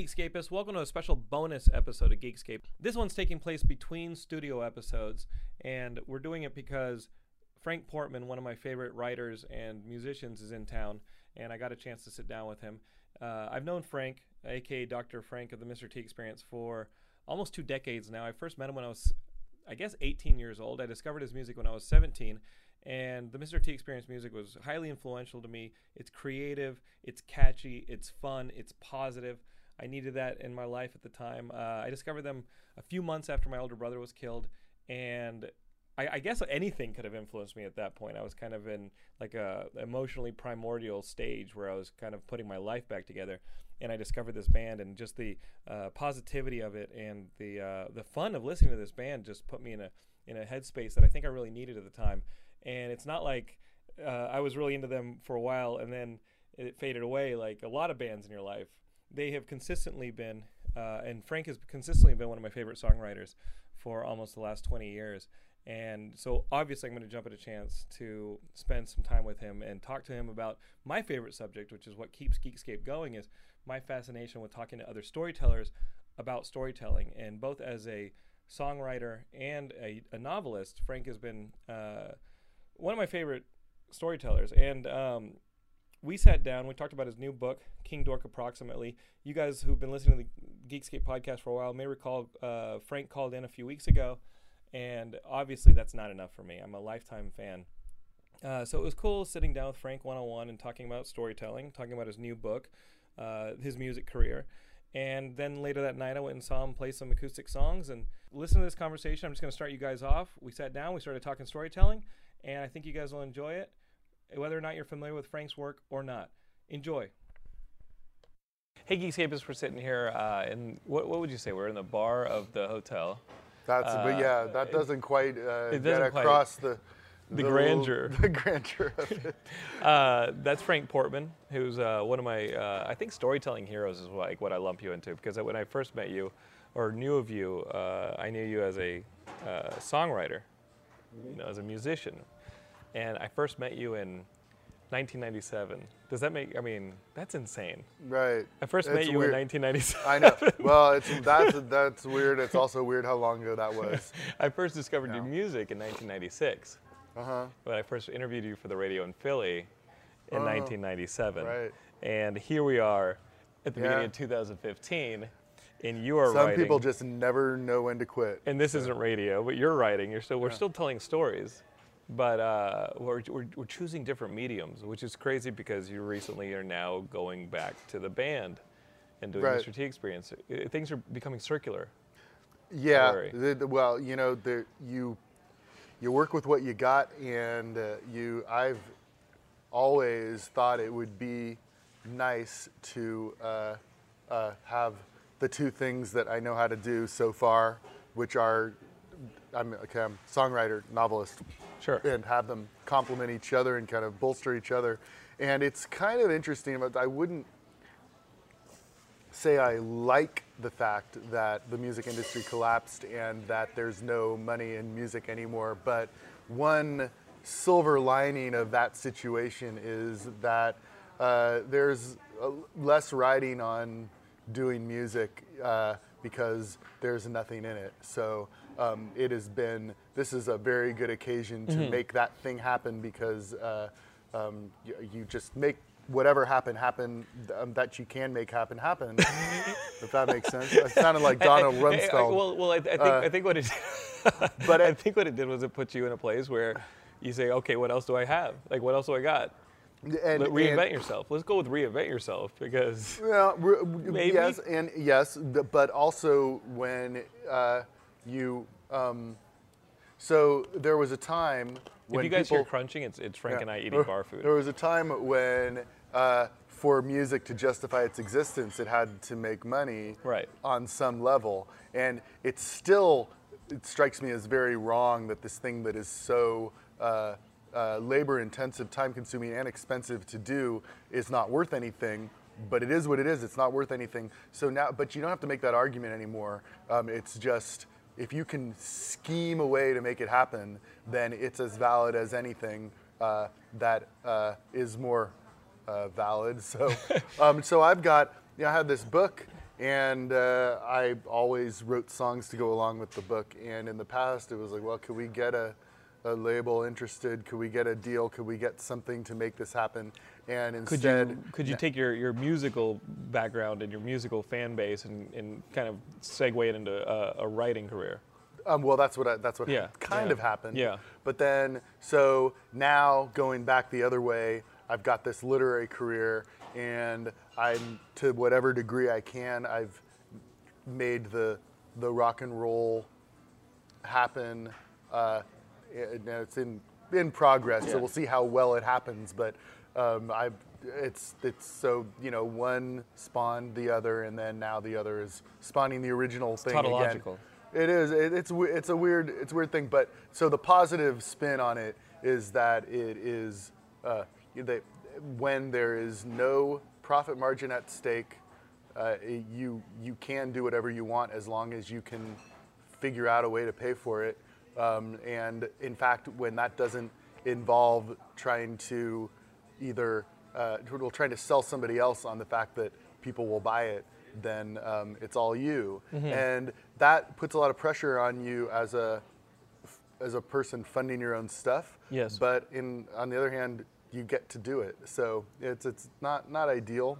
Geekscapists, welcome to a special bonus episode of Geekscape. This one's taking place between studio episodes, and we're doing it because Frank Portman, one of my favorite writers and musicians, is in town, and I got a chance to sit down with him. Uh, I've known Frank, aka Dr. Frank of the Mr. T Experience, for almost two decades now. I first met him when I was, I guess, 18 years old. I discovered his music when I was 17, and the Mr. T Experience music was highly influential to me. It's creative, it's catchy, it's fun, it's positive. I needed that in my life at the time. Uh, I discovered them a few months after my older brother was killed, and I, I guess anything could have influenced me at that point. I was kind of in like a emotionally primordial stage where I was kind of putting my life back together, and I discovered this band and just the uh, positivity of it and the uh, the fun of listening to this band just put me in a in a headspace that I think I really needed at the time. And it's not like uh, I was really into them for a while and then it faded away like a lot of bands in your life they have consistently been, uh, and Frank has consistently been one of my favorite songwriters for almost the last 20 years. And so obviously, I'm going to jump at a chance to spend some time with him and talk to him about my favorite subject, which is what keeps Geekscape going, is my fascination with talking to other storytellers about storytelling. And both as a songwriter and a, a novelist, Frank has been uh, one of my favorite storytellers. And um, we sat down. We talked about his new book, King Dork Approximately. You guys who've been listening to the Geekscape podcast for a while may recall uh, Frank called in a few weeks ago, and obviously that's not enough for me. I'm a lifetime fan. Uh, so it was cool sitting down with Frank one on one and talking about storytelling, talking about his new book, uh, his music career. And then later that night, I went and saw him play some acoustic songs and listen to this conversation. I'm just going to start you guys off. We sat down, we started talking storytelling, and I think you guys will enjoy it whether or not you're familiar with Frank's work or not. Enjoy. Hey, Geekscapists, we're sitting here, uh, and what, what would you say? We're in the bar of the hotel. That's but Uh, yeah, that doesn't quite uh, it get doesn't quite- across the the little- grandeur. the grandeur of it. Uh, that's Frank Portman, who's uh, one of my, uh, I think, storytelling heroes is like what I lump you into. Because when I first met you, or knew of you, uh, I knew you as a uh, songwriter, you know, as a musician, and I first met you in 1997. Does that make? I mean, that's insane. Right. I first It's met you weird. in 1997. I know. Well, it's that's that's weird. It's also weird how long ago that was. I first discovered your music in 1996. Uh huh. When I first interviewed you for the radio in Philly in Oh, 1997. right. And here we are at the beginning of 2015, and you are writing. Some writing. people just never know when to quit. and this isn't radio, but you're writing. You're still we're still telling stories, but uh, we're, we're we're choosing different mediums, which is crazy because you recently are now going back to the band and doing Right. Mr. T experience. Uh, Things are becoming circular. Yeah. the- the- well, you know, the, you you work with what you got, and uh, you. I've always thought it would be nice to uh, uh, have the two things that I know how to do so far, which are I'm, okay, I'm a songwriter, novelist, Sure. and have them complement each other and kind of bolster each other. And it's kind of interesting, but I wouldn't say I like the fact that the music industry collapsed and that there's no money in music anymore. But one silver lining of that situation is that uh, there's less riding on doing music uh, because there's nothing in it. So um, it has been this is a very good occasion to Mm-hmm. make that thing happen because uh, um, you, you just make whatever happen happen um, that you can make happen happen. if that makes sense. It sounded like Donald I- I- I- well, well, I, I think Uh, I think what it, but I think what it did was it put you in a place where you say, okay, what else do I have? Like, what else do I got? and, Let- reinvent and- yourself. Let's go with reinvent yourself because Well, re- Maybe. yes, and yes, but also when uh, you. Um, so there was a time when if you guys people, hear crunching, it's it's Frank Yeah. and I eating There- bar food. There was a time when, uh, for music to justify its existence, it had to make money Right. on some level, and it's still. It strikes me as very wrong that this thing that is so uh, uh, labor-intensive, time-consuming, and expensive to do is not worth anything. But it is what it is. It's not worth anything. So now, but you don't have to make that argument anymore. Um, it's just if you can scheme a way to make it happen, then it's as valid as anything uh, that uh, is more uh, valid. So, um, so I've got, you know, I had this book, and uh, I always wrote songs to go along with the book. And in the past, it was like, well, could we get a, a label interested? Could we get a deal? Could we get something to make this happen? And could you could you take your, your musical background and your musical fan base and, and kind of segue it into a, a writing career? Um, well, that's what I, that's what Yeah, kind yeah, of happened. yeah. But then, so now going back the other way, I've got this literary career, and I'm to whatever degree I can, I've made the the rock and roll happen. Uh, it- it's in in progress, Yeah. so we'll see how well it happens. But um, I, it's it's so you know one spawned the other, and then now the other is spawning the original thing again. It is. It, it's it's a weird it's a weird thing. But so the positive spin on it is that it is uh, they, when there is no profit margin at stake, uh, you you can do whatever you want as long as you can figure out a way to pay for it. Um, and in fact, when that doesn't involve trying to either uh, well, trying to sell somebody else on the fact that people will buy it, then um, it's all you, and that puts a lot of pressure on you as a as a person funding your own stuff. Yes. But in on the other hand, you get to do it, so it's it's not not ideal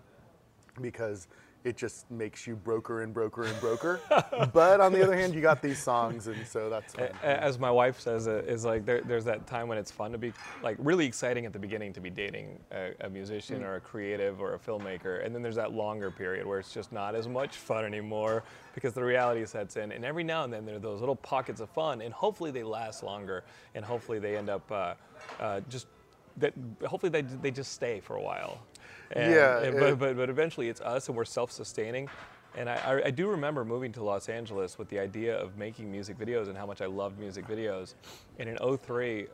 because it just makes you broker and broker and broker. but on the other hand, you got these songs, and so that's. A- As my wife says, it is like there, there's that time when it's fun to be like really exciting at the beginning to be dating a, a musician or a creative or a filmmaker, and then there's that longer period where it's just not as much fun anymore because the reality sets in. And every now and then there are those little pockets of fun, and hopefully they last longer, and hopefully they end up uh, uh, just that. Hopefully they they just stay for a while. And- Yeah, and- it- but, but but eventually it's us and we're self-sustaining. And I, I, I do remember moving to Los Angeles with the idea of making music videos and how much I loved music videos. And in 03,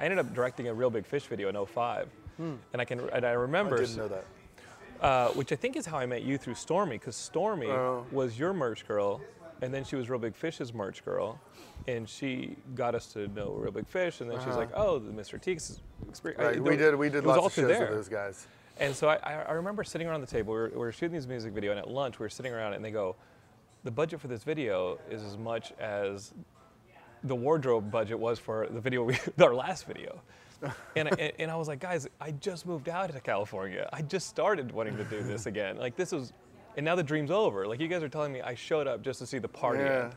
I ended up directing a Real Big Fish video in 05. And I can and I remember Hmm. I didn't know that. uh, which I think is how I met you through Stormy, because Stormy Oh. was your merch girl, and then she was Real Big Fish's merch girl, and she got us to know Real Big Fish, and then she was like, "Oh, the Mr. Teeks experience." Uh-huh. Right, we did we did it was all lots of shows with those guys. And so I, I remember sitting around the table. We were, we were shooting this music video, and at lunch we were sitting around, and they go, "The budget for this video is as much as the wardrobe budget was for the video we, our last video." And I, and- and I was like, guys, I just moved out to California. I just started wanting to do this again. Like this was, and now the dream's over. Like you guys are telling me, I showed up just to see the party Yeah. end.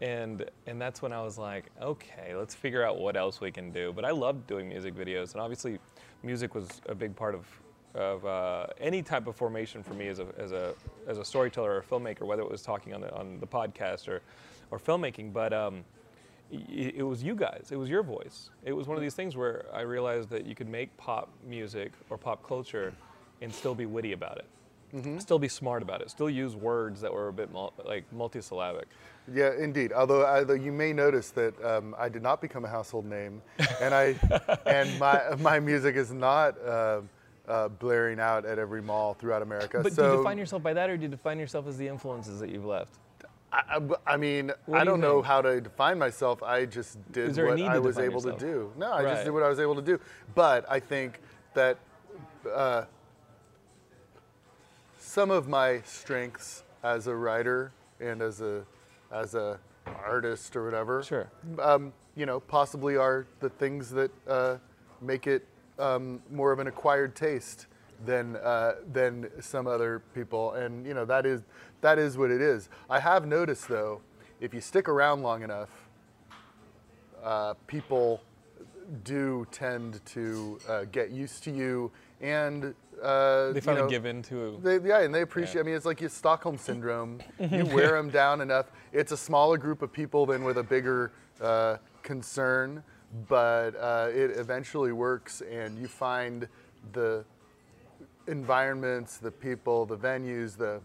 And and that's when I was like, okay, let's figure out what else we can do. But I loved doing music videos, and obviously, music was a big part of of uh, any type of formation for me as a as a as a storyteller or a filmmaker, whether it was talking on the on the podcast or or filmmaking. But um, y- it was you guys. It was your voice. It was one of these things where I realized that you could make pop music or pop culture and still be witty about it. Still be smart about it. Still use words that were a bit mul- like multisyllabic. Yeah, indeed. Although, although you may notice that um, I did not become a household name, and I and my my music is not uh, uh, blaring out at every mall throughout America. But so do you define yourself by that, or do you define yourself as the influences that you've left? I, I- I mean, I do you don't know how to define myself. I just did Is there a what I was able yourself? to do. No, I Right. just did what I was able to do. But I think that uh, some of my strengths as a writer and as a as a artist or whatever. Sure. Um, you know, possibly are the things that uh, make it um, more of an acquired taste than uh, than some other people, and you know that is that is what it is. I have noticed though, if you stick around long enough, uh, people do tend to uh, get used to you and uh, They you finally know, give in to. they, yeah, and they appreciate. I mean, it's like your Stockholm syndrome. you wear them down enough. It's a smaller group of people than with a bigger uh, concern, but uh, it eventually works, and you find the environments, the people, the venues, the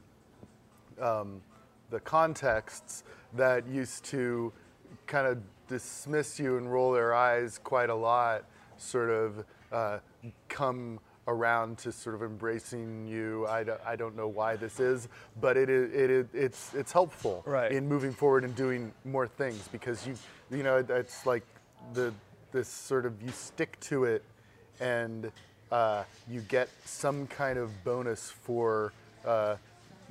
um, the contexts that used to kind of dismiss you and roll their eyes quite a lot, sort of uh, come around to sort of embracing you. I, don't- I don't know why this is, but it is, it is it's it's helpful Right. in moving forward and doing more things because you you know it's like the this sort of you stick to it and uh, you get some kind of bonus for uh,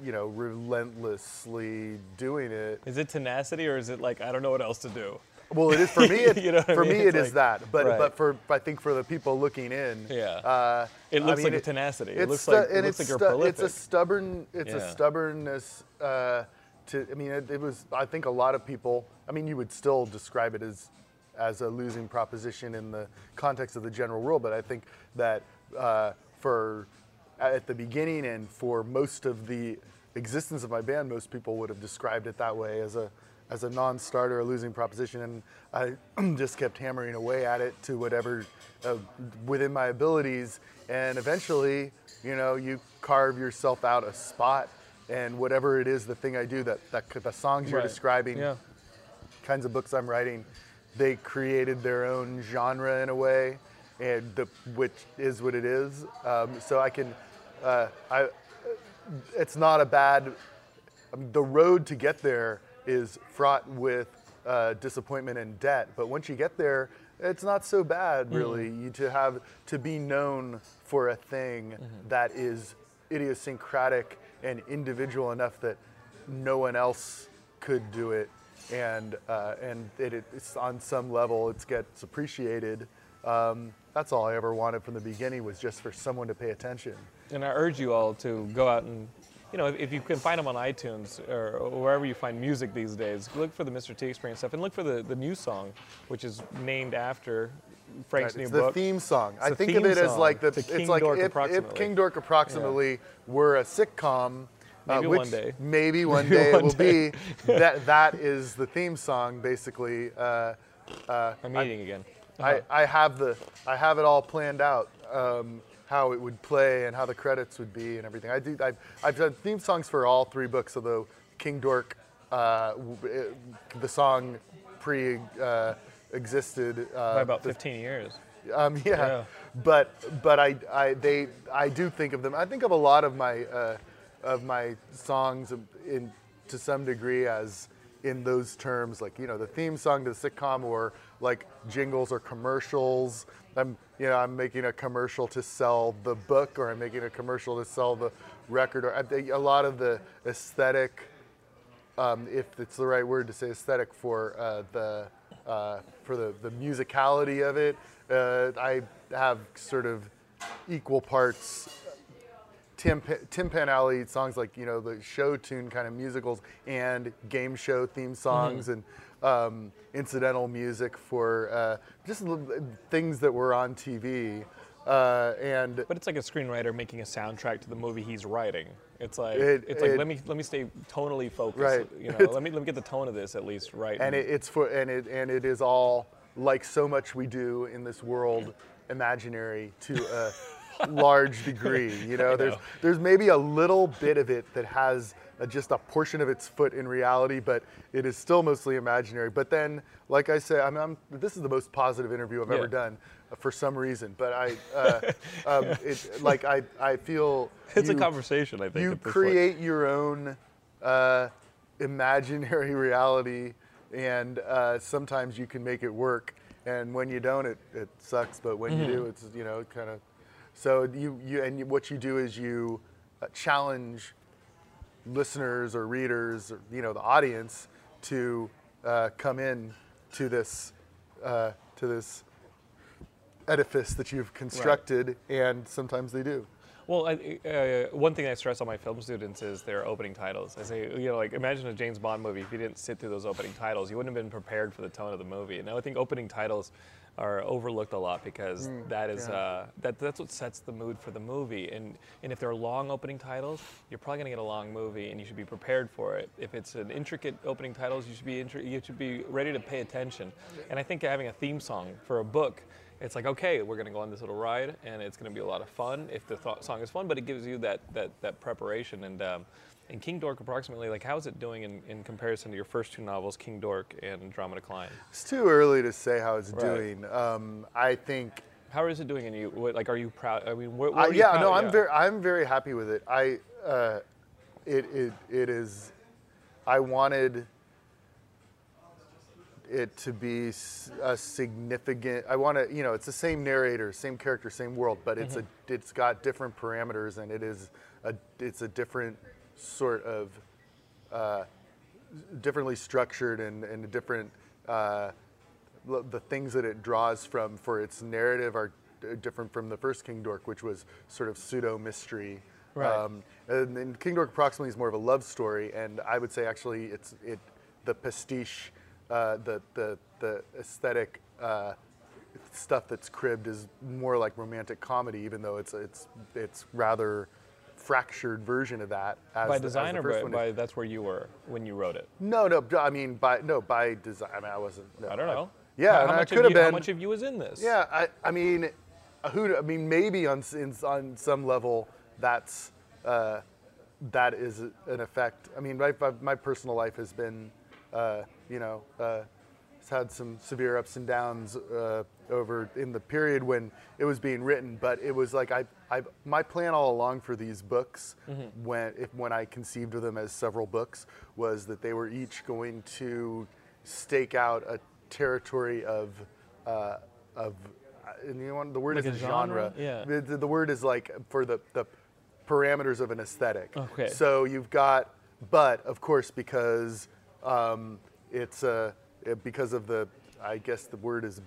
you know relentlessly doing it. Is it tenacity or is it like I don't know what else to do? Well, it is for me. It, You know what I for mean? me, It's it is like- that. But right. but for I think for the people looking in, Yeah. uh, It I looks mean, like a tenacity. It looks stu- like- it looks it's like you're stu- It's a stubborn. It's Yeah. a stubbornness. Uh, to I mean, it, it was. I think a lot of people. I mean, you would still describe it as as a losing proposition in the context of the general rule. But I think that uh, for at the beginning and for most of the existence of my band, most people would have described it that way as a as a non-starter, a losing proposition, and I just kept hammering away at it to whatever uh, within my abilities, and eventually, you know, you carve yourself out a spot, and whatever it is, the thing I do, that, that the songs you're describing, Yeah. kinds of books I'm writing, they created their own genre in a way, and the, which is what it is. Um, so I can, uh, I, it's not a bad. I mean, the road to get there is fraught with uh, disappointment and debt, but once you get there, it's not so bad, really. You to have to be known for a thing that is idiosyncratic and individual enough that no one else could do it, and uh, and it, it's on some level it gets appreciated. Um, that's all I ever wanted from the beginning was just for someone to pay attention. And I urge you all to go out and, you know, if, if you can find them on iTunes or wherever you find music these days, look for the Mr. T Experience stuff and look for the, the new song, which is named after Frank's Right, new it's book. the theme song. I think of it as like the it's King like Dork if, if. King Dork approximately were a sitcom. Uh, Maybe which one day. Maybe one Maybe day it will day. be. that that is the theme song basically. Uh, uh, I'm I- eating again. I, I have the I have it all planned out um, how it would play and how the credits would be and everything. I do I've, I've done theme songs for all three books, although King Dork, uh, it- the song pre uh, existed uh, By about the- 15 years. um, yeah. Yeah. but but I, I they I do think of them. I think of a lot of my uh, of my songs in to some degree as in those terms, like you know the theme song to the sitcom or like jingles or commercials. I'm you know I'm making a commercial to sell the book or I'm making a commercial to sell the record or a lot of the aesthetic um, if it's the right word to say aesthetic for uh, the uh, for the, the musicality of it. Uh, I have sort of equal parts Tim, Tim Panelli songs like you know the show tune kind of musicals and game show theme songs and um, incidental music for uh, just things that were on TV. Uh, and But it's like a screenwriter making a soundtrack to the movie he's writing. It's like It- it's like it- let me let me stay tonally focused. Right. You know, let me let me get the tone of this at least right. and it, it's for and it and it is all like so much we do in this world imaginary to a large degree you know there's know. there's maybe a little bit of it that has a, just a portion of its foot in reality but it is still mostly imaginary but then like i say i'm, I'm this is the most positive interview i've Yeah. ever done uh, for some reason but i uh, um, it, like i i feel it's a conversation. I think you at this point. create your own uh, imaginary reality, and uh, sometimes you can make it work. And when you don't, it, it sucks. But when you Mm-hmm. do, it's you know kind of. So you you and what you do is you uh, challenge listeners or readers or you know the audience to uh, come in to this uh, to this edifice that you've constructed, and sometimes they do. Well, I, uh, one thing I stress on my film students is their opening titles. I say, you know, like imagine a James Bond movie. If you didn't sit through those opening titles, you wouldn't have been prepared for the tone of the movie. And I think opening titles are overlooked a lot because that is yeah. uh, that that's what sets the mood for the movie. And and if there are long opening titles, you're probably gonna get a long movie, and you should be prepared for it. If it's an intricate opening titles, you should be intri- you should be ready to pay attention. And I think having a theme song for a book it's like okay we're going to go on this little ride and it's going to be a lot of fun if the th- song is fun but it gives you that that, that preparation and um, and king dork approximately like how is it doing in, in comparison to your first two novels king dork and Andromeda Klein It's too early to say how it's Right. doing. Um, I think how is it doing in you what, like are you proud i mean what, Uh, yeah, no, I'm very, I'm very happy with it. I, uh, it, it, it is. I wanted it to be a significant. I want to, you know, it's the same narrator, same character, same world, but it's a, it's got different parameters, and it is a, it's a different sort of, uh, differently structured and, and different. Uh, the things that it draws from for its narrative are different from the first King Dork, which was sort of pseudo mystery. Right. Um, and then King Dork approximately is more of a love story, and I would say actually it's it the pastiche, uh, the the the aesthetic uh, stuff that's cribbed is more like romantic comedy, even though it's it's it's rather fractured version of that. As by the- as design the or first by, one by that's where you were when you wrote it No, no. I mean, by no, by design. I mean, I wasn't. No, i don't know yeah, how, how I much could of have you, been. how much of you was in this Yeah, I, I mean, uh, who? I mean, maybe on in, on some level, that's uh, that is an effect. I mean, my, my- my personal life has been, uh, you know, uh, it's had some severe ups and downs uh, over in the period when it was being written. But it was like I, I my plan all along for these books, when if when I conceived of them as several books, was that they were each going to stake out a territory of uh, of uh, and you know, the word Like is a a genre. genre? Yeah. The, the- the word is like for the, the parameters of an aesthetic. Okay. So you've got, but of course, because um, it's uh, it- because of the, I guess the word is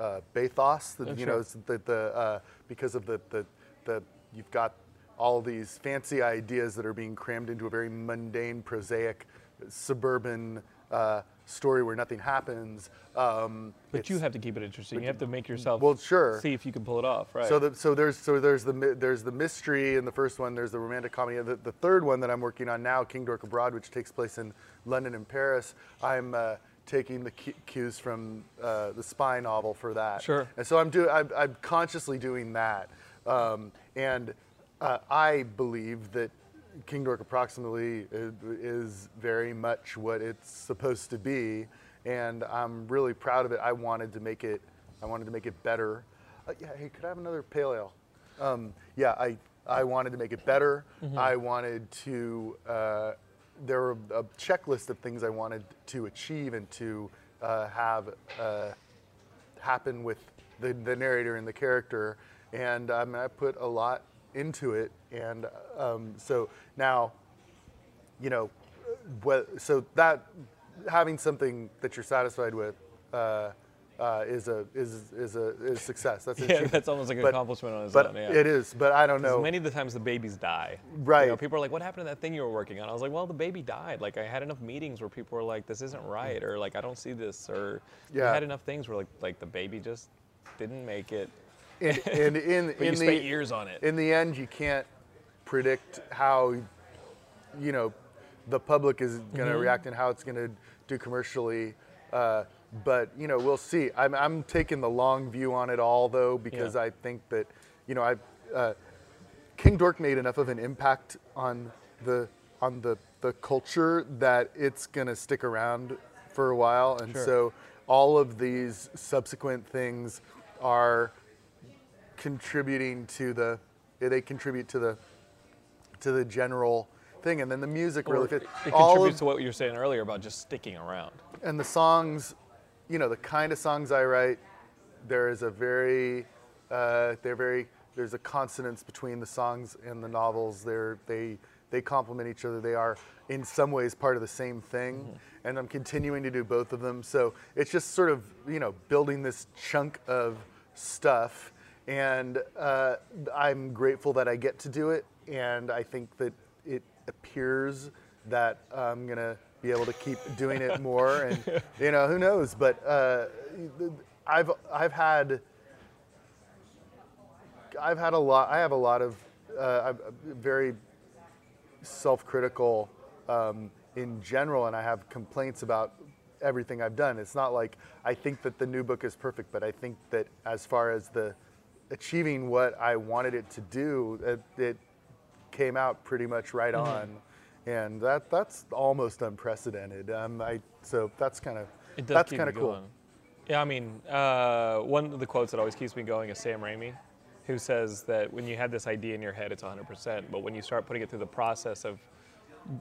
uh, bathos. The, Oh, you sure. know, it's the, the uh, because of the, the the you've got all these fancy ideas that are being crammed into a very mundane, prosaic, suburban uh, story where nothing happens. Um, but you have to keep it interesting you have to make yourself Well, sure. see if you can pull it off right so, the, so there's so there's the there's the mystery in the first one. There's the romantic comedy. The, the third one that I'm working on now, King Dork Abroad, which takes place in London and Paris. I'm uh, taking the cues from uh, the Spy novel for that. Sure. And so I'm doing. I'm, I'm consciously doing that, um, and uh, I believe that King Dork approximately is, is very much what it's supposed to be, and I'm really proud of it. I wanted to make it. I wanted to make it better. Uh, yeah, hey, could I have another pale ale? Um, yeah, I I wanted to make it better. I wanted to. Uh, there were a checklist of things I wanted to achieve and to uh, have uh, happen with the, the narrator and the character, and um, I put a lot into it. And um, so now, you know, so that having something that you're satisfied with uh, uh, is a is is a is success. That's Yeah, that's almost like an But- accomplishment on its But own. Yeah. it is. But I don't know. Many of the times the babies die. You Right. know, people are like, "What happened to that thing you were working on?" I was like, "Well, the baby died. Like, I had enough meetings where people were like, "This isn't right," or like, "I don't see this," or Yeah. I had enough things where like, like the baby just didn't make it. And, and in in the years on it. in the end, you can't predict how, you know, the public is going to Mm-hmm. react and how it's going to do commercially. Uh, but you know, we'll see. I'm, I'm taking the long view on it all, though, because Yeah. I think that, you know, I, uh, King Dork made enough of an impact on the on the the culture that it's going to stick around for a while, and Sure. so all of these subsequent things are contributing to the they contribute to the to the general thing and then the music really fits it, contributes of, to what you were saying earlier about just sticking around. and the songs you know the kind of songs i write there is a very uh, they're very there's a consonance between the songs and the novels they're they they complement each other. They are in some ways part of the same thing, Mm-hmm. and I'm continuing to do both of them. So it's just sort of you know building this chunk of stuff, and uh, I'm grateful that I get to do it, and I think that it appears that I'm gonna be able to keep doing it more, and you know who knows, but uh, I've I've had. I've had a lot. I have a lot of uh, I'm very self-critical um, in general, and I have complaints about everything I've done. It's not like I think that the new book is perfect, but I think that as far as the achieving what I wanted it to do, it, it came out pretty much right Mm-hmm. on, and that that's almost unprecedented. Um, I so that's kind of It does that's kind of cool. Yeah, I mean, uh, one of the quotes that always keeps me going is Sam Raimi, who says that when you have this idea in your head, it's 100%, but when you start putting it through the process of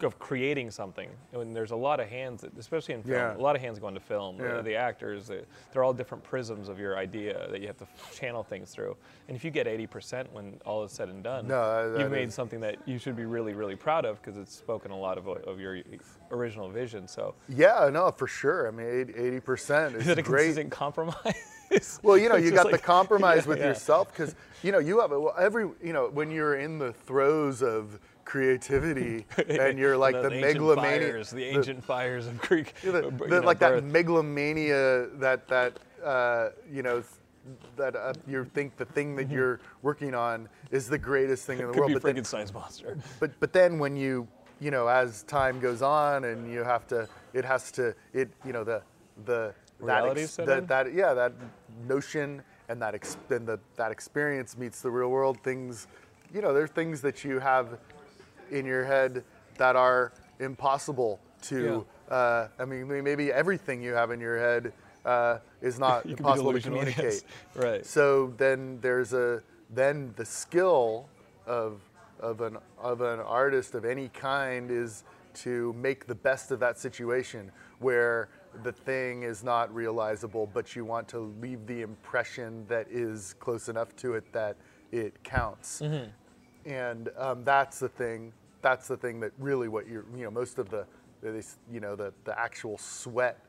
of creating something, and there's a lot of hands, especially in film, Yeah. a lot of hands go into film. Yeah. The, the actors, they- they're all different prisms of your idea that you have to channel things through. And if you get 80% when all is said and done, No, you've made is- something that you should be really, really proud of because it's spoken a lot of, of your original vision. So Yeah, no, for sure. I mean, eighty percent is is it a great. consistent compromise? Well, you know, you got the compromise Yeah, with yourself because you know you have well, every you know when you're in the throes of creativity and you're like the, ancient megalomania, fires, the ancient fires of Greek, the, the- you know, like that megalomania that that uh, you know that uh, you think the thing that you're working on is the greatest thing in the Mm-hmm. Could world. be but then, Frankenstein's monster. but but then when you you know as time goes on and you have to it has to it you know the the that, Reality that, that yeah that notion and that ex- and the, that experience meets the real world things you know there're things that you have in your head that are impossible to uh, I mean maybe everything you have in your head uh, is not You could be impossible to yes. communicate Right. so then there's a then the skill of of an of an artist of any kind is to make the best of that situation where the thing is not realizable, but you want to leave the impression that is close enough to it that it counts. And um, that's the thing. That's the thing that really what you're you know most of the you know the the actual sweat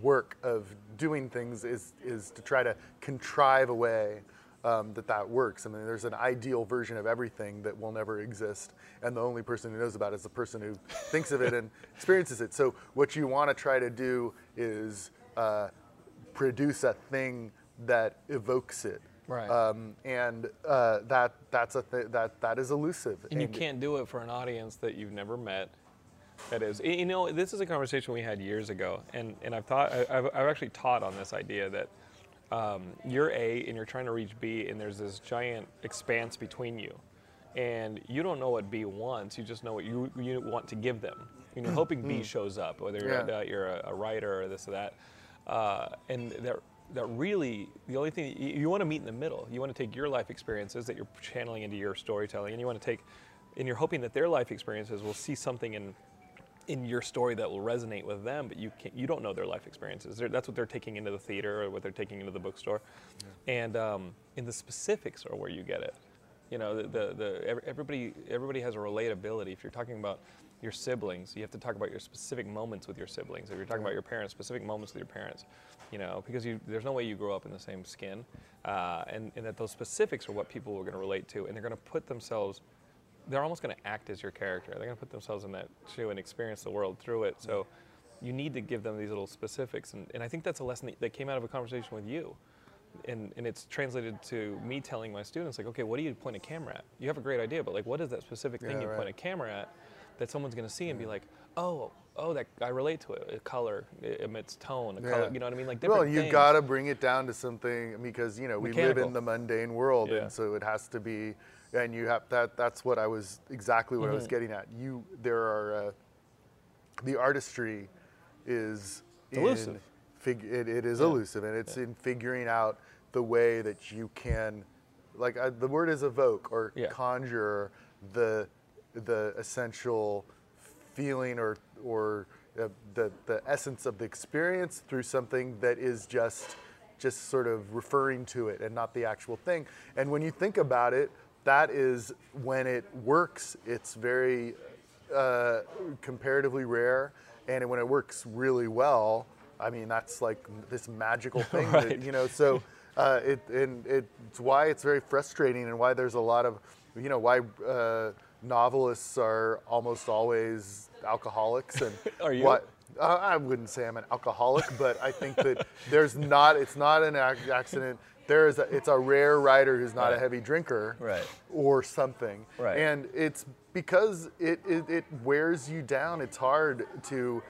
work of doing things is is to try to contrive a way um, that that works. I mean, there's an ideal version of everything that will never exist, and the only person who knows about it is the person who thinks of it and experiences it. So what you want to try to do is uh, produce a thing that evokes it. Right. Um, and uh, that that's a th- that that is elusive. And you can't do it for an audience that you've never met. That is, you know, this is a conversation we had years ago, and, and I've thought, I- I've, I've actually taught on this idea that um, you're A and you're trying to reach B, and there's this giant expanse between you, and you don't know what B wants. You just know what you you want to give them. And you're hoping B shows up, whether you're. Yeah. uh, you're a, a writer or this or that, uh, and that that really the only thing you, you want to meet in the middle. You want to take your life experiences that you're channeling into your storytelling, and you want to take, and you're hoping that their life experiences will see something in in your story that will resonate with them, but you can't, you don't know their life experiences. They're, that's what they're taking into the theater or what they're taking into the bookstore, and um, in the specifics are where you get it. You know, the, the, the everybody everybody has a relatability. If you're talking about your siblings, you have to talk about your specific moments with your siblings. If you're talking about your parents, specific moments with your parents. You know, because you, there's no way you grow up in the same skin, uh, and, and that those specifics are what people are going to relate to, and they're going to put themselves they're almost going to act as your character. They're going to put themselves in that shoe and experience the world through it. So you need to give them these little specifics. And, and I think that's a lesson that, that came out of a conversation with you. And, and it's translated to me telling my students, like, okay, what do you point a camera at? You have a great idea, but like, what is that specific thing Yeah, you point a camera at that someone's going to see and be like, oh, oh, that I relate to it. A color it emits tone. A color, you know what I mean? Like different well, you things. got to bring it down to something because you know we live in the mundane world, Yeah. and so it has to be. And you have that. That's what I was exactly what I Mm-hmm. was getting at. You there are uh, the artistry is Elusive. fig- it, it is elusive, and it's in figuring out the way that you can, like uh, the word is evoke or Yeah. conjure the the essential feeling or or uh, the the essence of the experience through something that is just just sort of referring to it and not the actual thing. And when you think about it, that is when it works. It's very uh, comparatively rare, and when it works really well, I mean that's like this magical thing, that, you know. So uh, it and it's why it's very frustrating, and why there's a lot of, you know, why uh, novelists are almost always alcoholics, and Are you? What, uh, I wouldn't say I'm an alcoholic, but I think that there's not. It's not an ac- accident. There is. A, it's a rare writer who's not a heavy drinker, Right. or something. Right. And it's because it, it it wears you down. It's hard to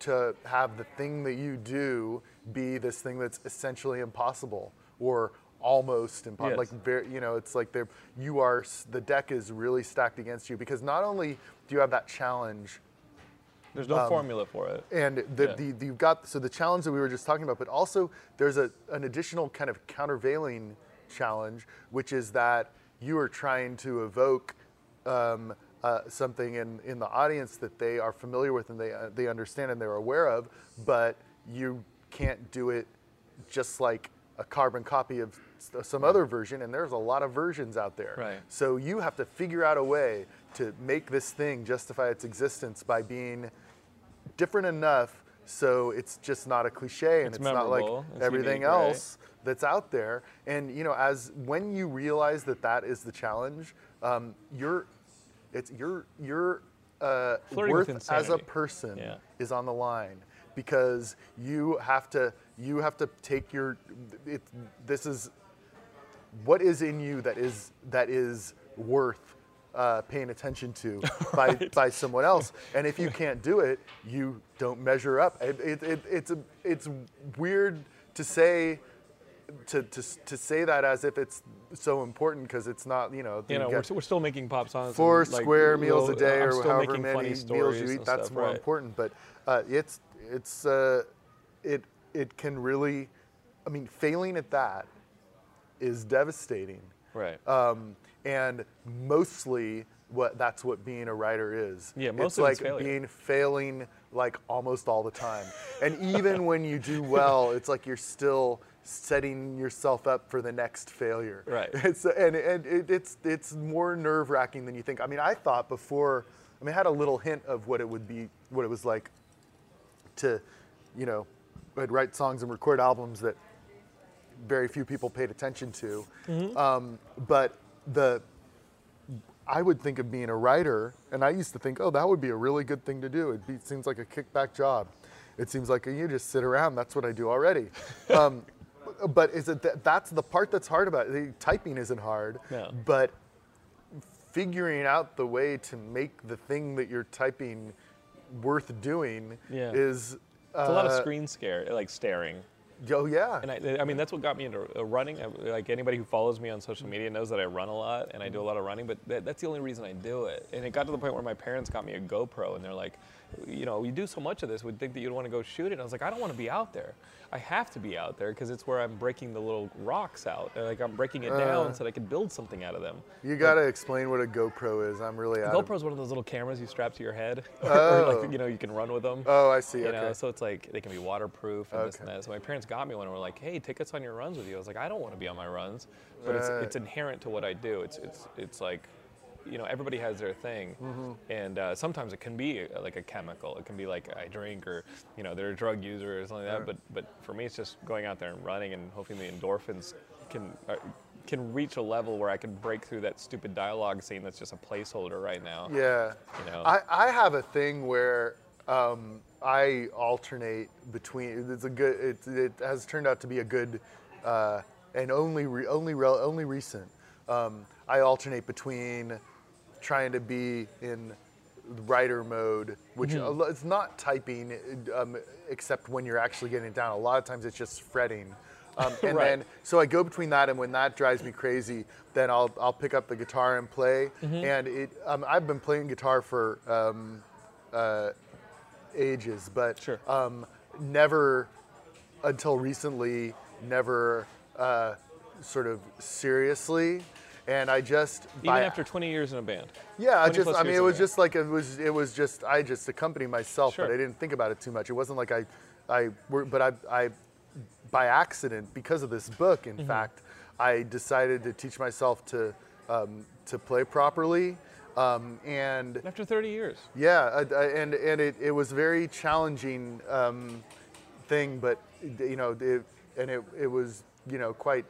to have the thing that you do be this thing that's essentially impossible or almost impossible. Yes. Like very, you know, it's like there you are. The deck is really stacked against you because not only do you have that challenge There's no formula for it. and the, Yeah. the, you've got so the challenge that we were just talking about, but also there's a, an additional kind of countervailing challenge, which is that you are trying to evoke um, uh, something in, in the audience that they are familiar with and they, uh, they understand and they're aware of, but you can't do it just like a carbon copy of some other version, and there's a lot of versions out there. Right. So you have to figure out a way to make this thing justify its existence by being different enough so it's just not a cliche and It's it's, not like it's everything unique, right? else that's out there. And you know, as when you realize that that is the challenge, um, you're it's your your uh, worth as a person Yeah. is on the line because you have to you have to take your it, this is what is in you that is that is worth uh, paying attention to by by someone else. And if you can't do it, you don't measure up. It, it, it, it's a, it's weird to say. To, to, to say that as if it's so important because it's not you know You know, we're, we're still making pop songs. four and, like, square meals a day I'm or however many meals you eat that's stuff, more right. important but uh, it's it's uh, it it can really I mean failing at that is devastating Right. um, and mostly what that's what being a writer is. Yeah, most it's like it's failure. being failing like almost all the time. and even when you do well, it's like you're still setting yourself up for the next failure. Right. It's and and it, it's it's more nerve wracking than you think. I mean, I thought before. I mean, I had a little hint of what it would be, what it was like to, you know, I'd write songs and record albums that very few people paid attention to. Um, but the I would think of being a writer, and I used to think, oh, that would be a really good thing to do. It be, seems like a kickback job. It seems like you just sit around. That's what I do already. Um, but is it that, that's the part that's hard about it? The typing isn't hard, No. but figuring out the way to make the thing that you're typing worth doing Yeah. is. it's a lot of uh, screen scare, like staring. Oh yeah. And I, I mean, that's what got me into uh, running. Like anybody who follows me on social media knows that I run a lot and I do a lot of running, but that, that's the only reason I do it. And it got to the point where my parents got me a GoPro and they're like, you know, you do so much of this, we'd think that you'd want to go shoot it. And I was like, I don't want to be out there. I have to be out there because it's where I'm breaking the little rocks out. And, like I'm breaking it Uh. down so that I can build something out of them. You gotta explain what a GoPro is. I'm really out. GoPro is one of those little cameras you strap to your head, or Oh. like you know you can run with them. Oh, I see. You okay. know, so it's like they can be waterproof and this and that. So my parents got me one and were like, "Hey, take us on your runs with you." I was like, "I don't want to be on my runs," but it's it's inherent to what I do. It's it's it's like, you know, everybody has their thing, Mm-hmm. and uh, sometimes it can be uh, like a chemical. It can be like I drink or you know they're a drug user or something like that. But but for me, it's just going out there and running and hoping the endorphins can. Uh, can reach a level where I can break through that stupid dialogue scene that's just a placeholder right now. Yeah. You know. I, I have a thing where um, I alternate between. It's a good. It, it has turned out to be a good uh, and only re, only rel, only recent. Um, I alternate between trying to be in writer mode, which Mm-hmm. it's not typing, um, except when you're actually getting it down. A lot of times it's just fretting. Um, and Right. then so I go between that and when that drives me crazy, then I'll I'll pick up the guitar and play. Mm-hmm. And it um, I've been playing guitar for um, uh, ages, but Sure. um, never until recently, never uh, sort of seriously. And I just Even by- after 20 years in a band. yeah, I just I mean it was just like it was it was just I just accompanied myself, but I didn't think about it too much. It wasn't like I I were but I I by accident because of this book, Mm-hmm. in fact, I decided to teach myself to um, to play properly. Um, and After 30 years. yeah, uh, uh, and and it, it was very challenging um, thing, but you know, it, and it it was you know quite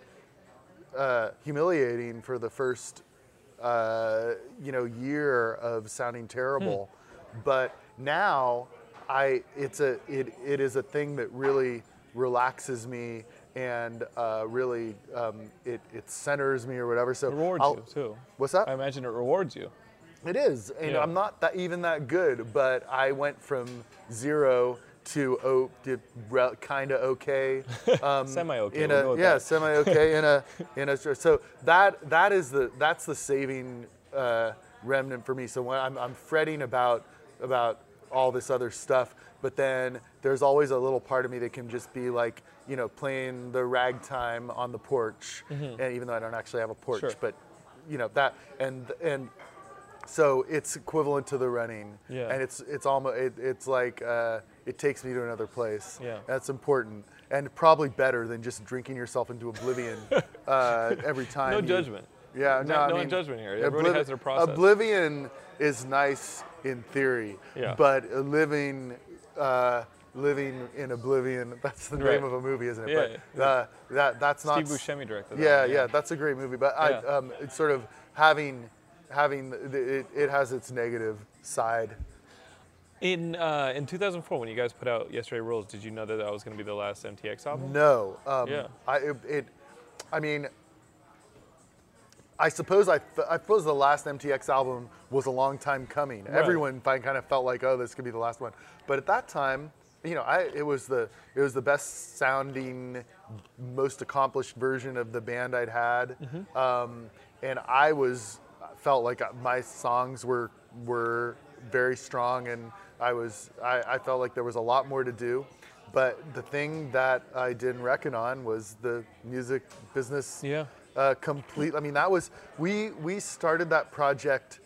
uh, humiliating for the first uh, you know year of sounding terrible, but now I it's a it, it is a thing that really relaxes me and uh, really um, it, it centers me or whatever. So Rewards I'll- you, too. What's that? I imagine it rewards you. It is, and Yeah. I'm not that even that good, but I went from zero to oh, to kind of okay, um, Semi-okay, In a yeah, semi okay in a in a so that that is the that's the saving uh, remnant for me. So when I'm I'm fretting about about all this other stuff, but then there's always a little part of me that can just be like you know playing the ragtime on the porch, and even though I don't actually have a porch, Mm-hmm. Sure. but you know that and and so it's equivalent to the running, Yeah. and it's it's almost it, it's like uh, it takes me to another place. Yeah. that's important, and probably better than just drinking yourself into oblivion uh, every time. No you- judgment. Yeah, no, No- no mean, judgment here. Everybody has their process. Oblivion is nice in theory, Yeah. but living. Uh, Living in oblivion—that's the name Right. of a movie, isn't it? Yeah, but uh, that that's not Steve Buscemi directed that Yeah, one, yeah, yeah. that's a great movie. But Yeah. I, um, it's sort of having, having the, it, it has its negative side. In uh, in 2004, when you guys put out Yesterday Rules, did you know that that was going to be the last MTX album? No, um, Yeah. I it, it, I mean, I suppose I, th- I suppose the last MTX album was a long time coming. Everyone kind of felt like, oh, this could be the last one. But at that time, you know, I, it was the it was the best sounding, most accomplished version of the band I'd had, Mm-hmm. um, and I was felt like my songs were were very strong, and I was I, I felt like there was a lot more to do. But the thing that I didn't reckon on was the music business Yeah. uh, complete. I mean, that was we we started that project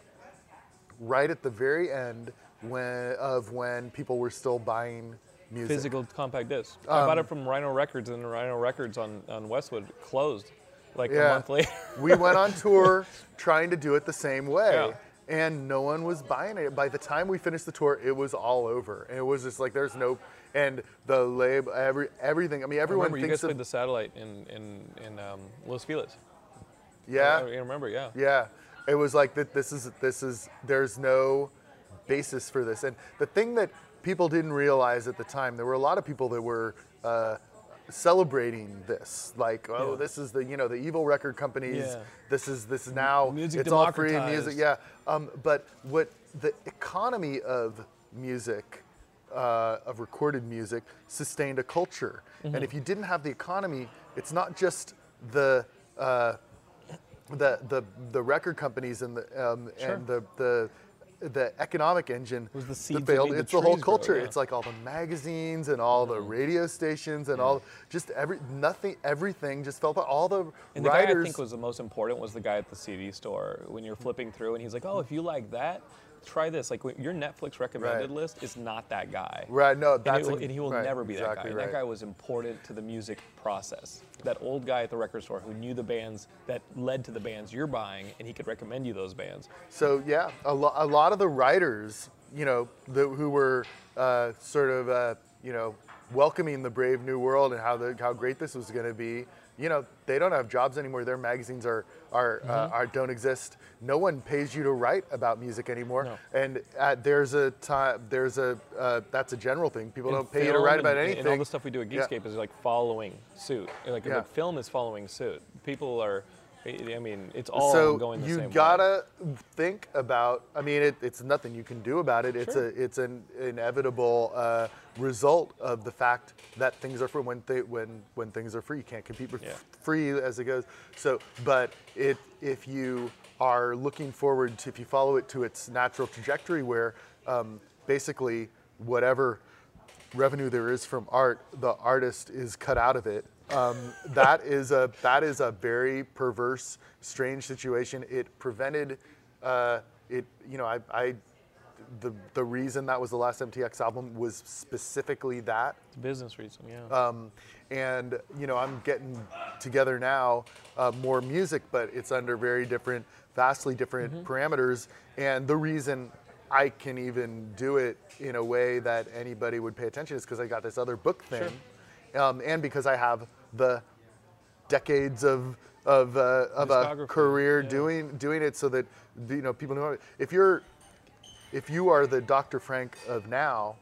right at the very end when of when people were still buying music. Physical compact disc. I Um, bought it from Rhino Records, and Rhino Records on, on Westwood closed like a month later. we went on tour trying to do it the same way. Yeah. And no one was buying it. By the time we finished the tour, it was all over. And it was just like there's no, and the label, every everything. I mean, everyone remember, you thinks guys played the satellite in in in um, Los Feliz. yeah. I, I remember, yeah. Yeah, it was like that. This is this is. There's no basis for this, and the thing that people didn't realize at the time, there were a lot of people that were uh, celebrating this, like, oh, Yeah. this is the you know the evil record companies. Yeah. This is this is now Music it's all free music. Yeah, um, but what the economy of music. Uh, of recorded music sustained a culture, Mm-hmm. and if you didn't have the economy, it's not just the uh, the the the record companies and the um, and the the the economic engine was the seeds that failed. made the It's the whole trees grow, culture. yeah. It's like all the magazines and all the mm-hmm. radio stations and all just every nothing everything just fell apart. All the And the guy I think was the most important was the guy at the CD store when you're flipping through, and he's like, "Oh, if you like that, try this." Like your Netflix recommended Right. list is not that guy. right. No, And, that's it a- will- and he will right, never be that guy. And right. that guy was important to the music process. That old guy at the record store who knew the bands that led to the bands you're buying, and he could recommend you those bands. So yeah, a, lo- a lot of the writers, you know, the, who were uh, sort of, uh, you know, welcoming the brave new world and how the, how great this was going to be. You know, they don't have jobs anymore. Their magazines are are, uh, Mm-hmm. are don't exist. No one pays you to write about music anymore. No. And uh, there's a time. There's a uh, that's a general thing. People And don't pay you to write about and- anything. And all the stuff we do at Yeah. Geekscape is like following suit. Like, Yeah. like film is following suit. People are, I mean, it's all so going the you same way. gotta think about i mean it, it's nothing you can do about it it's a it's an inevitable uh, result of the fact that things are free when th- when when things are free you can't compete with Yeah. free as it goes so but it if you are looking forward to if you follow it to its natural trajectory where um, basically whatever revenue there is from art, the artist is cut out of it. Um, that is a that is a very perverse, strange situation. It prevented uh, it. You know, I, I the the reason that was the last MTX album was specifically that. It's a business reason, yeah. Um, and you know, I'm getting together now uh, more music, but it's under very different, vastly different Mm-hmm. parameters. And the reason I can even do it in a way that anybody would pay attention is because I got this other book thing, um, and because I have the decades of of, uh, of a career yeah. doing doing it so that you know people know it. if you're if you are the Dr. Frank of now,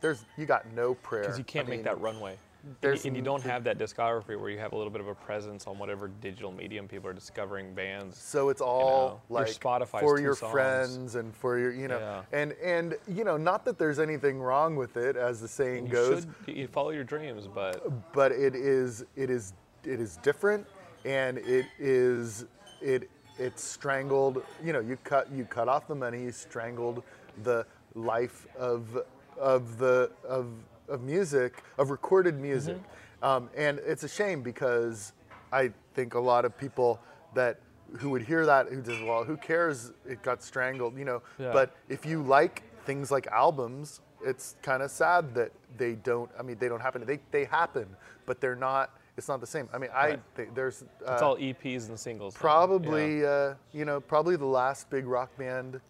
there's you got no prayer Because you can't I make mean, that runway. And you, and you don't have that discography where you have a little bit of a presence on whatever digital medium people are discovering bands. So it's all know, your like Spotify's for your songs. friends and for your, you know, Yeah. and and you know, not that there's anything wrong with it, as the saying You goes, should you follow your dreams, but but it is it is it is different, and it is it it's strangled. You know, you cut you cut off the money, you strangled the life of of the of of music of recorded music, Mm-hmm. um, and it's a shame because I think a lot of people that who would hear that who just well who cares it got strangled you know Yeah. but if you like things like albums, it's kind of sad that they don't. I mean, they don't happen. They they happen, but they're not. It's not the same. I mean, I Right. there's uh, it's all EPs and singles. probably Yeah. uh, you know probably the last big rock band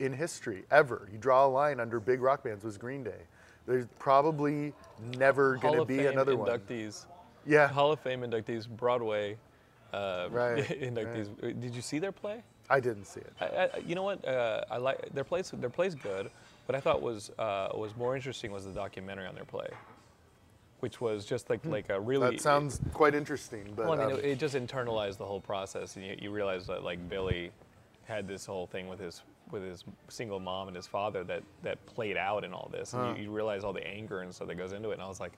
in history ever. You draw a line under big rock bands was Green Day. There's probably never going to be another one. inductees. Yeah, Hall of Fame inductees, Broadway uh, Right, inductees. Did you see their play? I didn't see it. I, I, you know what? Uh, I like their plays. Their plays good. What I thought was uh, was more interesting was the documentary on their play, which was just like like a really. Hmm. That sounds quite interesting, but Well, I mean, um, it, it just internalized the whole process, and you, you realize that like Billy had this whole thing with his with his single mom and his father that that played out in all this, and you, you realize all the anger and stuff that goes into it. And I was like,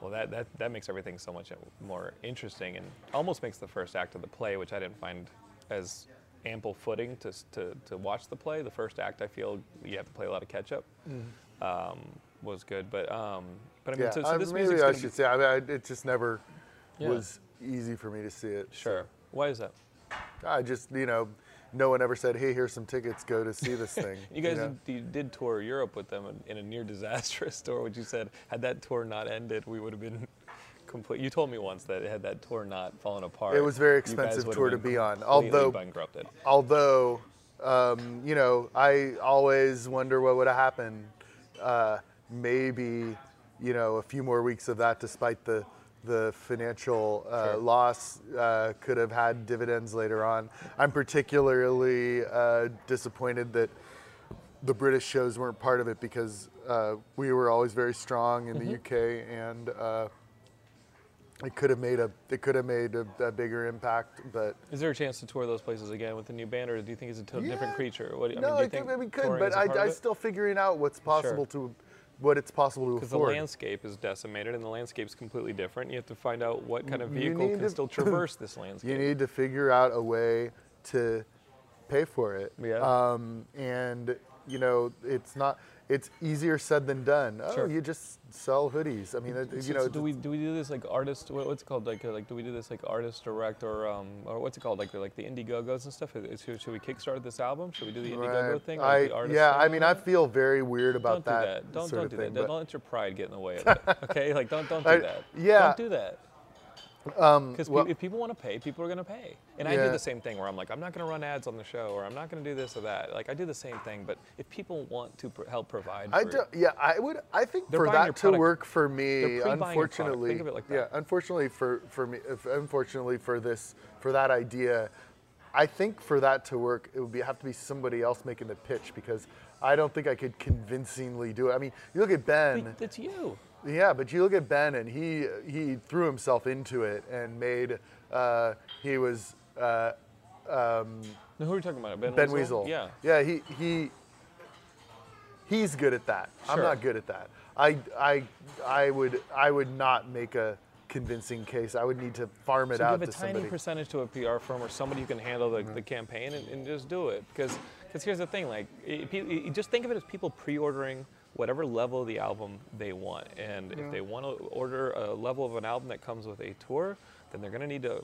well, that that that makes everything so much more interesting, and almost makes the first act of the play, which I didn't find as ample footing to to to watch the play. The first act, I feel you have to play a lot of catch up. Um, was good, but um, but I mean, yeah, so, so uh, this maybe I should be- say. I mean, I, it just never Yeah. was easy for me to see it. so. Sure. Why is that? I just, you know, no one ever said, "Hey, here's some tickets. Go to see this thing." You guys know? did, you did tour Europe with them in, in a near disastrous tour, which you said had that tour not ended, we would have been complete. You told me once that had that tour not fallen apart, It was a very expensive tour to be on, although- bankrupted. Although, um, you know, I always wonder what would have happened. Uh, maybe, you know, a few more weeks of that, despite the the financial uh, Sure. loss, uh, could have had dividends later on. I'm particularly uh, disappointed that the British shows weren't part of it because uh, we were always very strong in the UK and. Uh, it could have made a it could have made a, a bigger impact, but Is there a chance to tour those places again with the new band, or do you think it's a to- different creature? What, I no, mean, do you I think think we could, but I, I'm still figuring out what's possible to, what it's possible to afford. Because the landscape is decimated and the landscape's completely different. You have to find out what kind of vehicle can to- still traverse this landscape. you need to figure out a way to pay for it. Yeah. Um, and you know, it's not. It's easier said than done. Oh, Sure. you just sell hoodies. I mean, it- So- you know, so do we do we do this like artist? What's it called? Like uh, like do we do this like artist direct or um or what's it called? Like the, like the Indiegogos and stuff. Is, should, should we kickstart this album? Should we do the Indiegogo right. thing? Or I, the artist yeah, I mean, I feel very weird about don't do that. Don't don't do thing. that. Don't let your pride get in the way of it. Okay, like don't don't do I- that. yeah. Don't do that. Um, Because well- if people want to pay, people are going to pay. And I do the same thing where I'm like, I'm not going to run ads on the show, or I'm not going to do this or that. Like I do the same thing. But if people want to pr- help provide, I do, yeah, I would. I think for that to work for me, They're pre-buying your product. unfortunately, Think of it like yeah, unfortunately for for me, if, unfortunately for this for that idea, I think for that to work, it would be have to be somebody else making the pitch because I don't think I could convincingly do it. I mean, you look at Ben. But it's you. Yeah, but you look at Ben, and he he threw himself into it and made. Uh, he was uh, um, No, who are you talking about? Ben, Ben Weasel? Weasel. Yeah. Yeah, he he he's good at that. Sure. I'm not good at that. I I I would I would not make a convincing case. I would need to farm it So out give a to tiny somebody. percentage to a PR firm or somebody who can handle the, the campaign and, and just do it. Because because here's the thing, like it, it- just think of it as people pre-ordering whatever level of the album they want. And if they want to order a level of an album that comes with a tour, then they're going to need to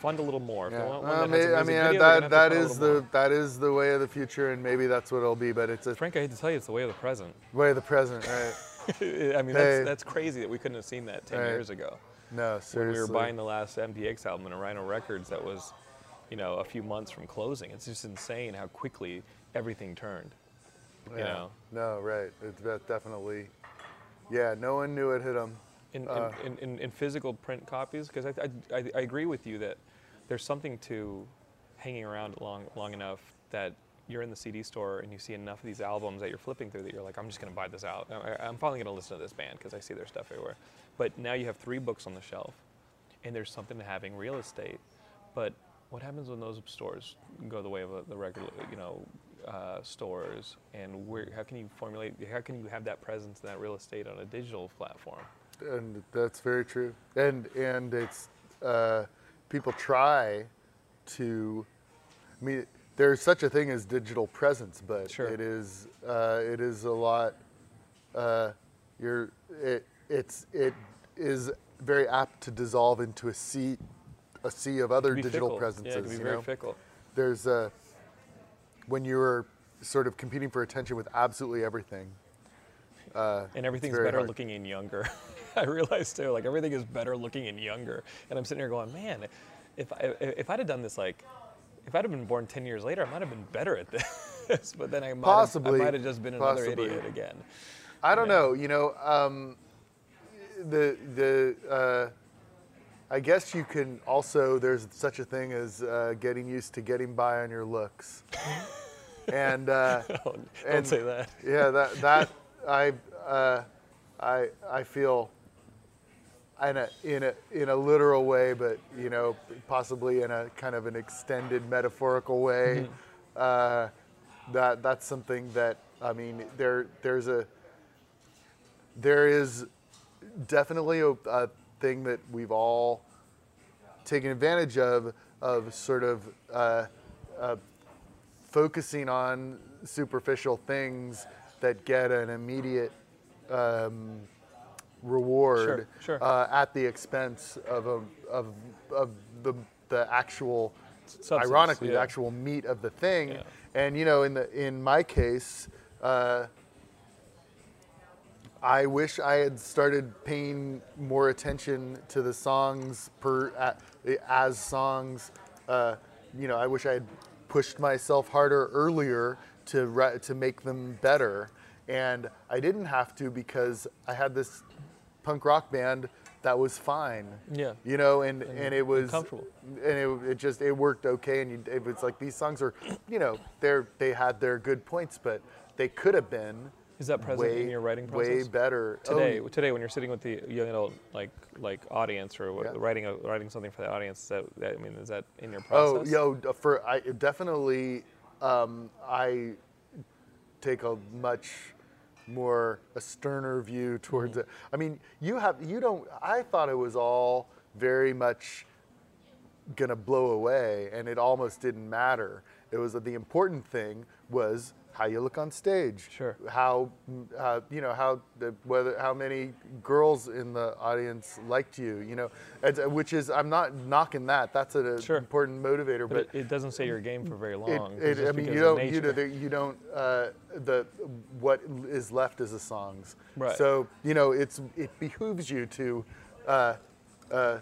fund a little more. If they Yeah. want one Uh, that has a may- I mean video, that gonna that have to fund a is the more. that is the way of the future, and maybe that's what it'll be. But it's a Frank, I hate to tell you, it's the way of the present. way of the present, right? I mean, Hey. that's, that's crazy that we couldn't have seen that 10 Right. years ago. No, seriously. when we were buying the last MTX album in Rhino Records that was, you know, a few months from closing. It's just insane how quickly everything turned. You Yeah. know, No, right. It's de- definitely. Yeah, no one knew it hit them. in, Uh, in, in, in physical print copies, because I, I, I, I agree with you that there's something to hanging around long, long enough that you're in the CD store and you see enough of these albums that you're flipping through that you're like, I'm just going to buy this out. I, I'm finally going to listen to this band because I see their stuff everywhere. But now you have three books on the shelf, and there's something to having real estate. But what happens when those stores go the way of uh, the regular, you know, uh, stores? And where, how can you formulate? How can you have that presence and that real estate on a digital platform? and that's very true. And and it's uh, people try to. I mean, there's such a thing as digital presence, but Sure. it is uh, it is a lot. Uh, you're it it's it is very apt to dissolve into a sea a sea of other digital fickle. presences. Yeah, it can be you very know? fickle. There's uh, when you're sort of competing for attention with absolutely everything. Uh, And everything's better hard. looking and younger. I realized too, like everything is better looking and younger. And I'm sitting here going, man, if I, if I'd have done this like, if I'd have been born 10 years later, I might have been better at this. but then I might Possibly. have, I might have just been another Possibly. idiot again. I don't Yeah. know. You know, um, the the uh, I guess you can also there's such a thing as uh, getting used to getting by on your looks, and uh, Don't, don't And- say that. yeah, that that I uh, I I feel in a in a in a literal way, but you know, possibly in a kind of an extended metaphorical way. Uh, that that's something that I mean, there there's a there is definitely a, a thing that we've all taken advantage of of sort of uh, uh, focusing on superficial things that get an immediate um, reward Sure, sure. Uh, at the expense of a, of of the the actual Substance, ironically the actual meat of the thing Yeah. and you know in the in my case uh, I wish I had started paying more attention to the songs per a- as songs. Uh, you know, I wish I had pushed myself harder earlier to ri- to make them better, and I didn't have to because I had this punk rock band that was fine. Yeah. You know, and and it was comfortable. and it, it just it worked okay. And you, it was like these songs are, you know, they're they had their good points, but they could have been Is that present way in your writing process? way better Today, Oh, today when you're sitting with the young adult like like audience or what- Yeah. writing a, writing something for the audience, that, that I mean, is that in your process? oh, yo, for I definitely, um, I take a much more a sterner view towards it. I mean, you have you don't. I thought it was all very much gonna blow away, and it almost didn't matter. It was the important thing was how you look on stage. Sure. How, uh, you know, how the, whether how many girls in the audience liked you. You know, which is I'm not knocking that. That's an Sure. important motivator, But it, it doesn't say your game for very long. it, just I mean, you don't, you, nature. don't- you don't, uh, the, what is left is the songs. Right. So, you know, it's, it behooves you to, uh, uh,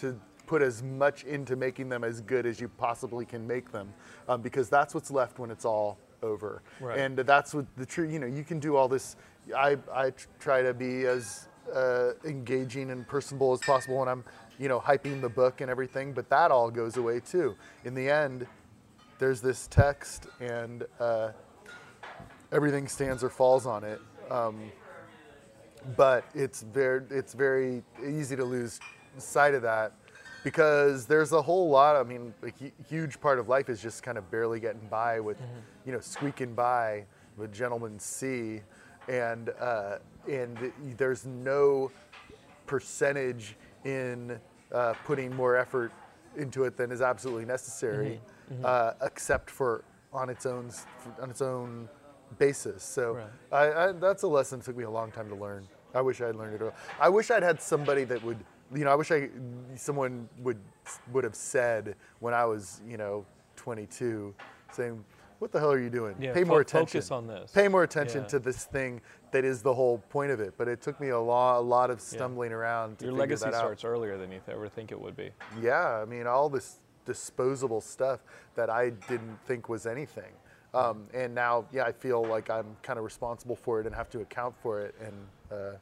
to put as much into making them as good as you possibly can make them, um, because that's what's left when it's all over. Right. And that's what the true, you know, you can do all this. I, I try to be as uh, engaging and personable as possible when I'm, you know, hyping the book and everything, but that all goes away too. In the end, there's this text and uh, everything stands or falls on it. Um, but it's very, it's very easy to lose sight of that because there's a whole lot. I mean, a huge part of life is just kind of barely getting by with, you know, squeaking by with gentleman's C, and uh, and there's no percentage in uh, putting more effort into it than is absolutely necessary, Mm-hmm. Uh, except for on its own on its own basis. So Right. I, I, that's a lesson that took me a long time to learn. I wish I'd learned it. I wish I'd had somebody that would, you know, I wish I someone would would have said when I was, you know, 22, saying, what the hell are you doing? Yeah, Pay more attention. focus on this. Pay more attention Yeah. to this thing that is the whole point of it. But it took me a lot, a lot of Yeah. stumbling around to Your legacy that out. starts earlier than you ever think it would be. Yeah, I mean, all this disposable stuff that I didn't think was anything. Um, and now, yeah, I feel like I'm kind of responsible for it and have to account for it. And uh,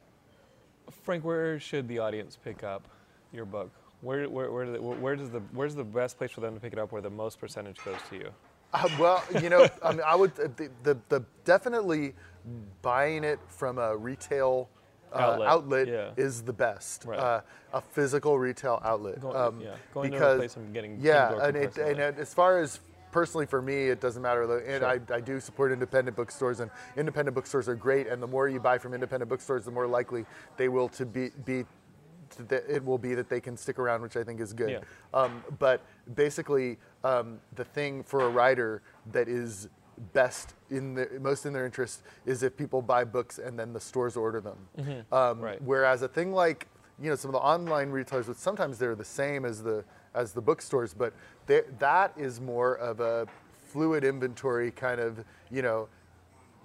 Frank, where should the audience pick up your book? Where, where, where, do they- where does the where's the best place for them to pick it up where the most percentage goes to you? Uh, well, you know, I mean, I would uh, the, the, the definitely buying it from a retail uh, Outlet, outlet, yeah. is the best. Right. Uh, a physical retail outlet. Go- um, yeah, going to a place and getting yeah, and, it, and as far as personally for me, it doesn't matter. And Sure. I, I do support independent bookstores, and independent bookstores are great. And the more you buy from independent bookstores, the more likely they will to be be that it will be that they can stick around, which I think is good. Yeah. Um, but basically, um, the thing for a writer that is best in the most in their interest is if people buy books and then the stores order them. Um, Mm-hmm. Right. Whereas a thing like you know some of the online retailers, which sometimes they're the same as the as the bookstores, but they- that is more of a fluid inventory kind of you know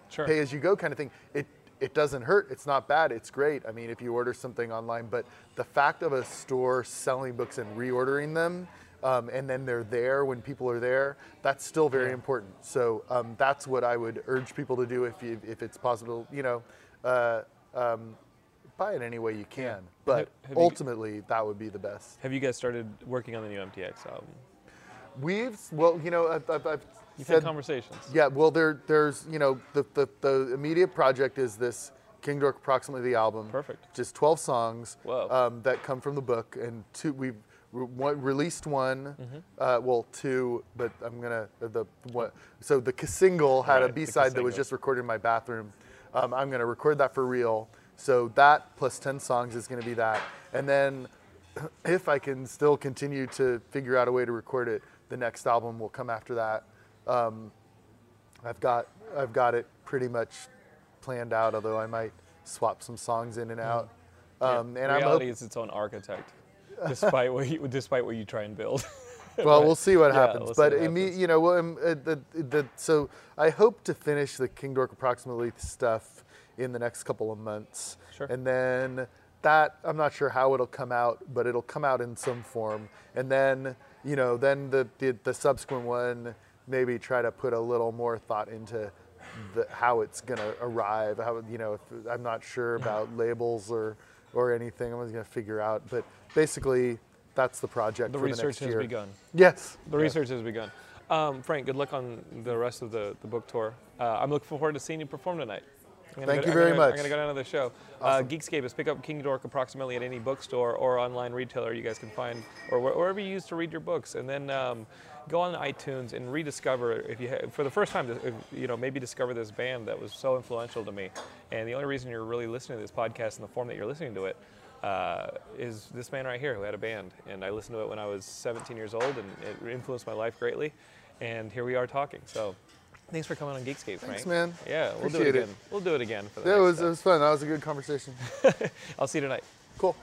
Sure. pay as you go kind of thing. It it doesn't hurt. It's not bad. It's great. I mean, if you order something online, but the fact of a store selling books and reordering them, um, and then they're there when people are there, that's still very Yeah. important. So um, that's what I would urge people to do if you, if it's possible. You know, uh, um, buy it any way you can. But Have- have you- ultimately, that would be the best. Have you guys started working on the new MTX album? We've well, you know, I've, I've, I've You've said had conversations. Yeah, well, there, there's, you know, the, the, the immediate project is this King Dork approximately the album. Perfect. Just 12 songs Um, that come from the book, and two we've re- one, released one, Mm-hmm. uh, well, two, but I'm gonna uh, the what. So the single had Right, a the B-side that was just recorded in my bathroom. Um, I'm gonna record that for real. So that plus 10 songs is gonna be that, and then if I can still continue to figure out a way to record it, the next album will come after that. Um, I've got I've got it pretty much planned out, although I might swap some songs in and out. Um, Yeah, and I'm reality is its own architect, despite what you despite what you try and build. well, But- we'll see what yeah, happens. we'll but what happens. you know, well, um, uh, the, the, so I hope to finish the King Dork approximately stuff in the next couple of months, Sure. and then that I'm not sure how it'll come out, but it'll come out in some form, and then you know, then the the, the subsequent one maybe try to put a little more thought into. The, how it's gonna arrive, how you know, if, I'm not sure about labels or or anything. I'm just gonna figure out, but basically, that's the project the for the research next has year. begun. Yes. The research has begun. Um, Frank, good luck on the rest of the, the book tour. Uh, I'm looking forward to seeing you perform tonight. I'm Thank go- you I'm very gonna- I'm going to go down to the show. Uh, Geekscape is pick up King Dork approximately at any bookstore or online retailer you guys can find, or wh- wherever you use to read your books. And then um, go on iTunes and rediscover, if you ha- for the first time, you know, maybe discover this band that was so influential to me. And the only reason you're really listening to this podcast in the form that you're listening to it uh, is this man right here who had a band. And I listened to it when I was 17 years old, and it influenced my life greatly. And here we are talking. So. Thanks for coming on Geekscape, Frank. Thanks, man. Yeah, we'll do Appreciate it it. again. We'll do it again for the Yeah, it was, it was fun. That was a good conversation. I'll see you tonight. Cool.